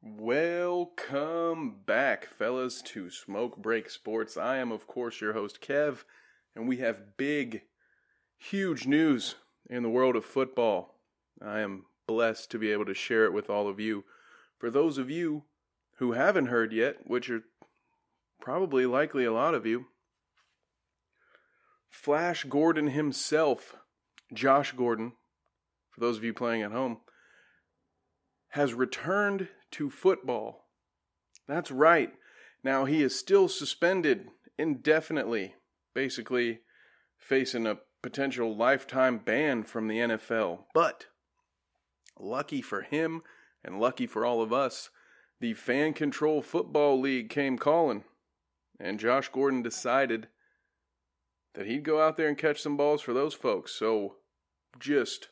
Welcome back, fellas, to Smoke Break Sports. I am, of course, your host, Kev, and we have big, huge news in the world of football. I am blessed to be able to share it with all of you. For those of you who haven't heard yet, which are probably likely a lot of you, Flash Gordon himself, Josh Gordon, for those of you playing at home, has returned to football. That's right. Now he is still suspended indefinitely, basically facing a potential lifetime ban from the NFL. But lucky for him and lucky for all of us, the Fan Control Football League came calling, and Josh Gordon decided that he'd go out there and catch some balls for those folks. So just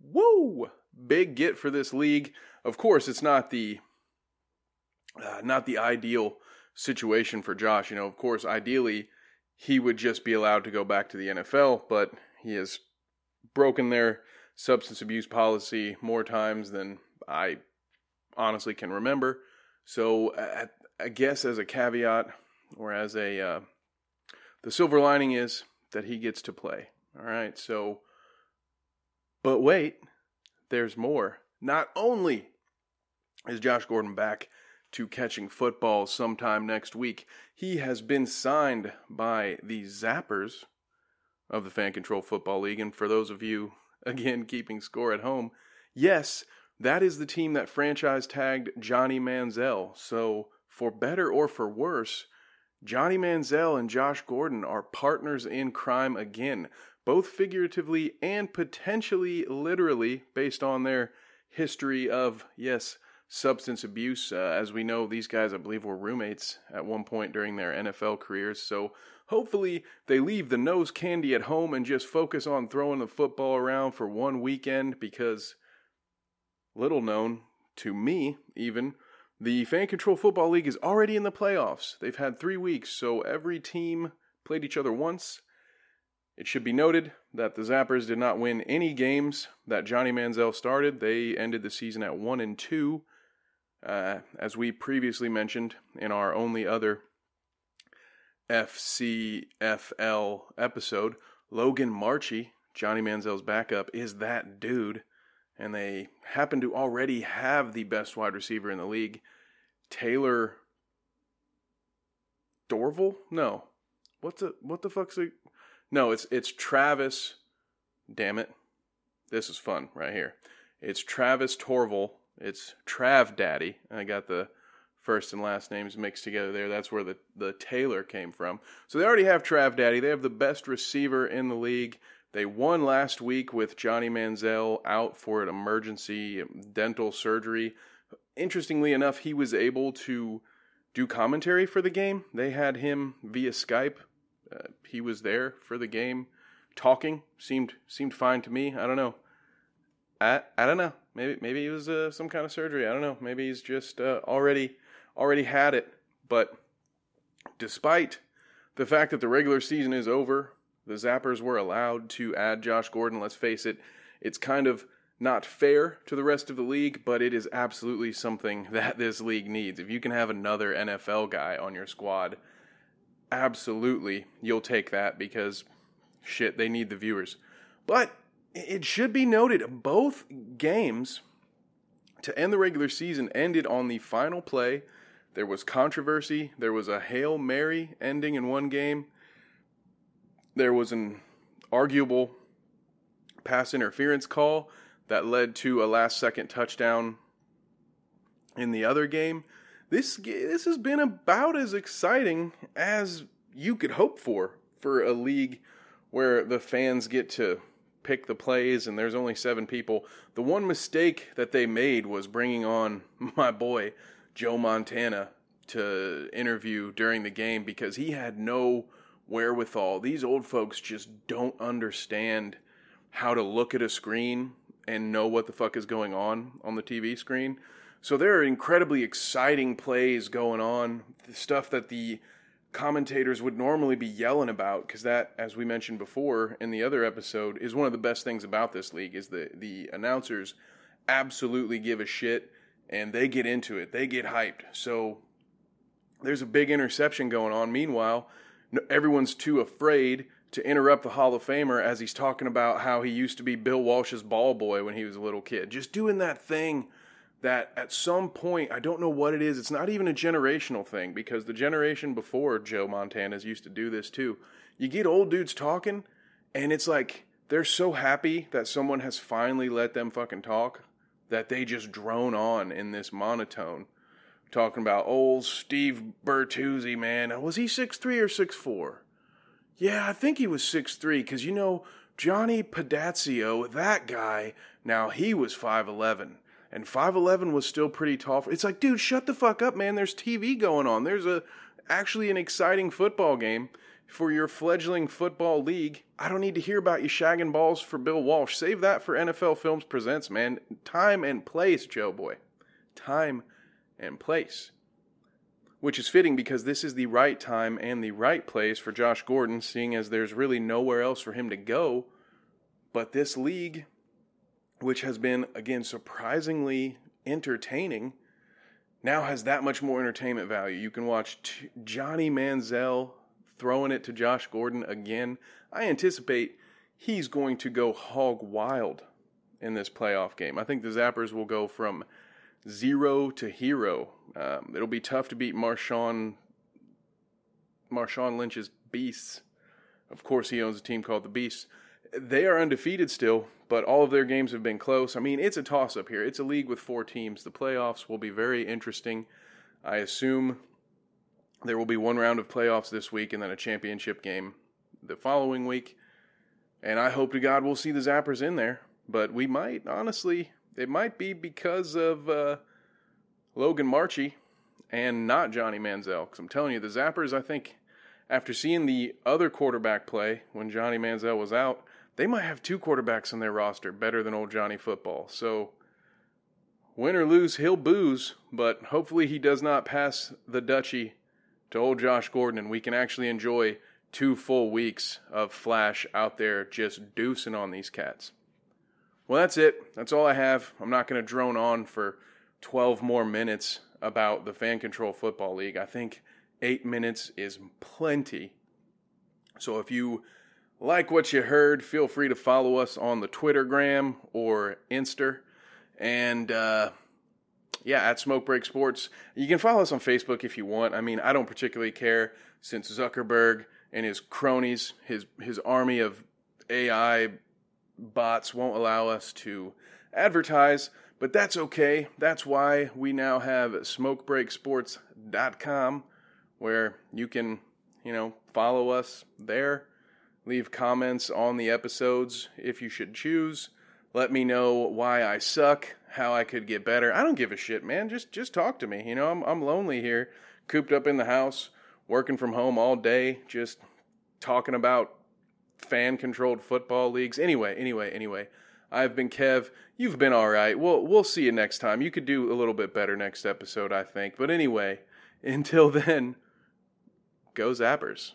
woo! Big get for this league. Of course, it's not the uh, not the ideal situation for Josh. You know, of course, ideally he would just be allowed to go back to the NFL, but he has broken their substance abuse policy more times than I honestly can remember. So, uh, I guess as a caveat or as a uh, the silver lining is that he gets to play. All right. So, but wait, there's more. Not only is Josh Gordon back to catching football sometime next week, he has been signed by the Zappers of the Fan Control Football League. And for those of you, again, keeping score at home, yes, that is the team that franchise tagged Johnny Manziel. So, for better or for worse, Johnny Manziel and Josh Gordon are partners in crime again both figuratively and potentially literally, based on their history of, yes, substance abuse. Uh, as we know, these guys, I believe, were roommates at one point during their NFL careers. So hopefully they leave the nose candy at home and just focus on throwing the football around for one weekend because, little known to me, even. The Fan Control Football League is already in the playoffs. They've had three weeks, so every team played each other once it should be noted that the Zappers did not win any games that Johnny Manziel started. They ended the season at 1 and 2. Uh, as we previously mentioned in our only other FCFL episode, Logan Marchi, Johnny Manziel's backup, is that dude. And they happen to already have the best wide receiver in the league, Taylor Dorval? No. What's the what the fuck's it? No, it's it's Travis. Damn it, this is fun right here. It's Travis Torval. It's Trav Daddy. I got the first and last names mixed together there. That's where the the Taylor came from. So they already have Trav Daddy. They have the best receiver in the league. They won last week with Johnny Manziel out for an emergency dental surgery. Interestingly enough, he was able to do commentary for the game. They had him via Skype uh, he was there for the game, talking seemed seemed fine to me. I don't know. I I don't know. Maybe maybe he was uh, some kind of surgery. I don't know. Maybe he's just uh, already already had it. But despite the fact that the regular season is over, the Zappers were allowed to add Josh Gordon. Let's face it, it's kind of not fair to the rest of the league, but it is absolutely something that this league needs. If you can have another NFL guy on your squad absolutely you'll take that because shit, they need the viewers. But it should be noted both games to end the regular season ended on the final play. There was controversy. There was a Hail Mary ending in one game. There was an arguable pass interference call that led to a last second touchdown in the other game this this has been about as exciting as you could hope for for a league where the fans get to pick the plays and there's only seven people. The one mistake that they made was bringing on my boy Joe Montana to interview during the game because he had no wherewithal. These old folks just don't understand how to look at a screen and know what the fuck is going on on the TV screen. So there are incredibly exciting plays going on, the stuff that the commentators would normally be yelling about because that as we mentioned before in the other episode is one of the best things about this league is the the announcers absolutely give a shit and they get into it. They get hyped. So there's a big interception going on. Meanwhile, everyone's too afraid to interrupt the Hall of Famer as he's talking about how he used to be Bill Walsh's ball boy when he was a little kid. Just doing that thing that at some point, I don't know what it is. It's not even a generational thing because the generation before Joe Montana's used to do this too. You get old dudes talking, and it's like they're so happy that someone has finally let them fucking talk that they just drone on in this monotone talking about old Steve Bertuzzi, man. Was he six three or six four? Yeah, I think he was six three because you know Johnny Pedazio, that guy. Now he was five eleven, and five eleven was still pretty tall. It's like, dude, shut the fuck up, man. There's TV going on. There's a actually an exciting football game for your fledgling football league. I don't need to hear about you shagging balls for Bill Walsh. Save that for NFL Films Presents, man. Time and place, Joe boy. Time and place. Which is fitting because this is the right time and the right place for Josh Gordon, seeing as there's really nowhere else for him to go. But this league, which has been, again, surprisingly entertaining, now has that much more entertainment value. You can watch t- Johnny Manziel throwing it to Josh Gordon again. I anticipate he's going to go hog wild in this playoff game. I think the Zappers will go from zero to hero. Um, it'll be tough to beat Marshawn Marshawn Lynch's Beasts. Of course, he owns a team called the Beasts. They are undefeated still, but all of their games have been close. I mean, it's a toss up here. It's a league with four teams. The playoffs will be very interesting. I assume there will be one round of playoffs this week and then a championship game the following week. And I hope to God we'll see the Zappers in there. But we might, honestly, it might be because of uh, Logan Marchi and not Johnny Manziel. Because I'm telling you, the Zappers, I think, after seeing the other quarterback play when Johnny Manziel was out, they might have two quarterbacks in their roster better than old Johnny football. So, win or lose, he'll booze, but hopefully he does not pass the Dutchie to old Josh Gordon and we can actually enjoy two full weeks of Flash out there just deucing on these cats. Well, that's it. That's all I have. I'm not going to drone on for 12 more minutes about the Fan Control Football League. I think eight minutes is plenty. So if you like what you heard, feel free to follow us on the Twittergram or Insta. And uh, yeah, at Smoke Break Sports. You can follow us on Facebook if you want. I mean, I don't particularly care since Zuckerberg and his cronies, his his army of AI bots won't allow us to advertise, but that's okay. That's why we now have smokebreaksports.com where you can, you know, follow us there, leave comments on the episodes if you should choose. Let me know why I suck, how I could get better. I don't give a shit, man. Just just talk to me. You know, I'm I'm lonely here, cooped up in the house, working from home all day, just talking about fan controlled football leagues. Anyway, anyway, anyway. I've been Kev. You've been all right. We'll we'll see you next time. You could do a little bit better next episode, I think. But anyway, until then, go Zappers.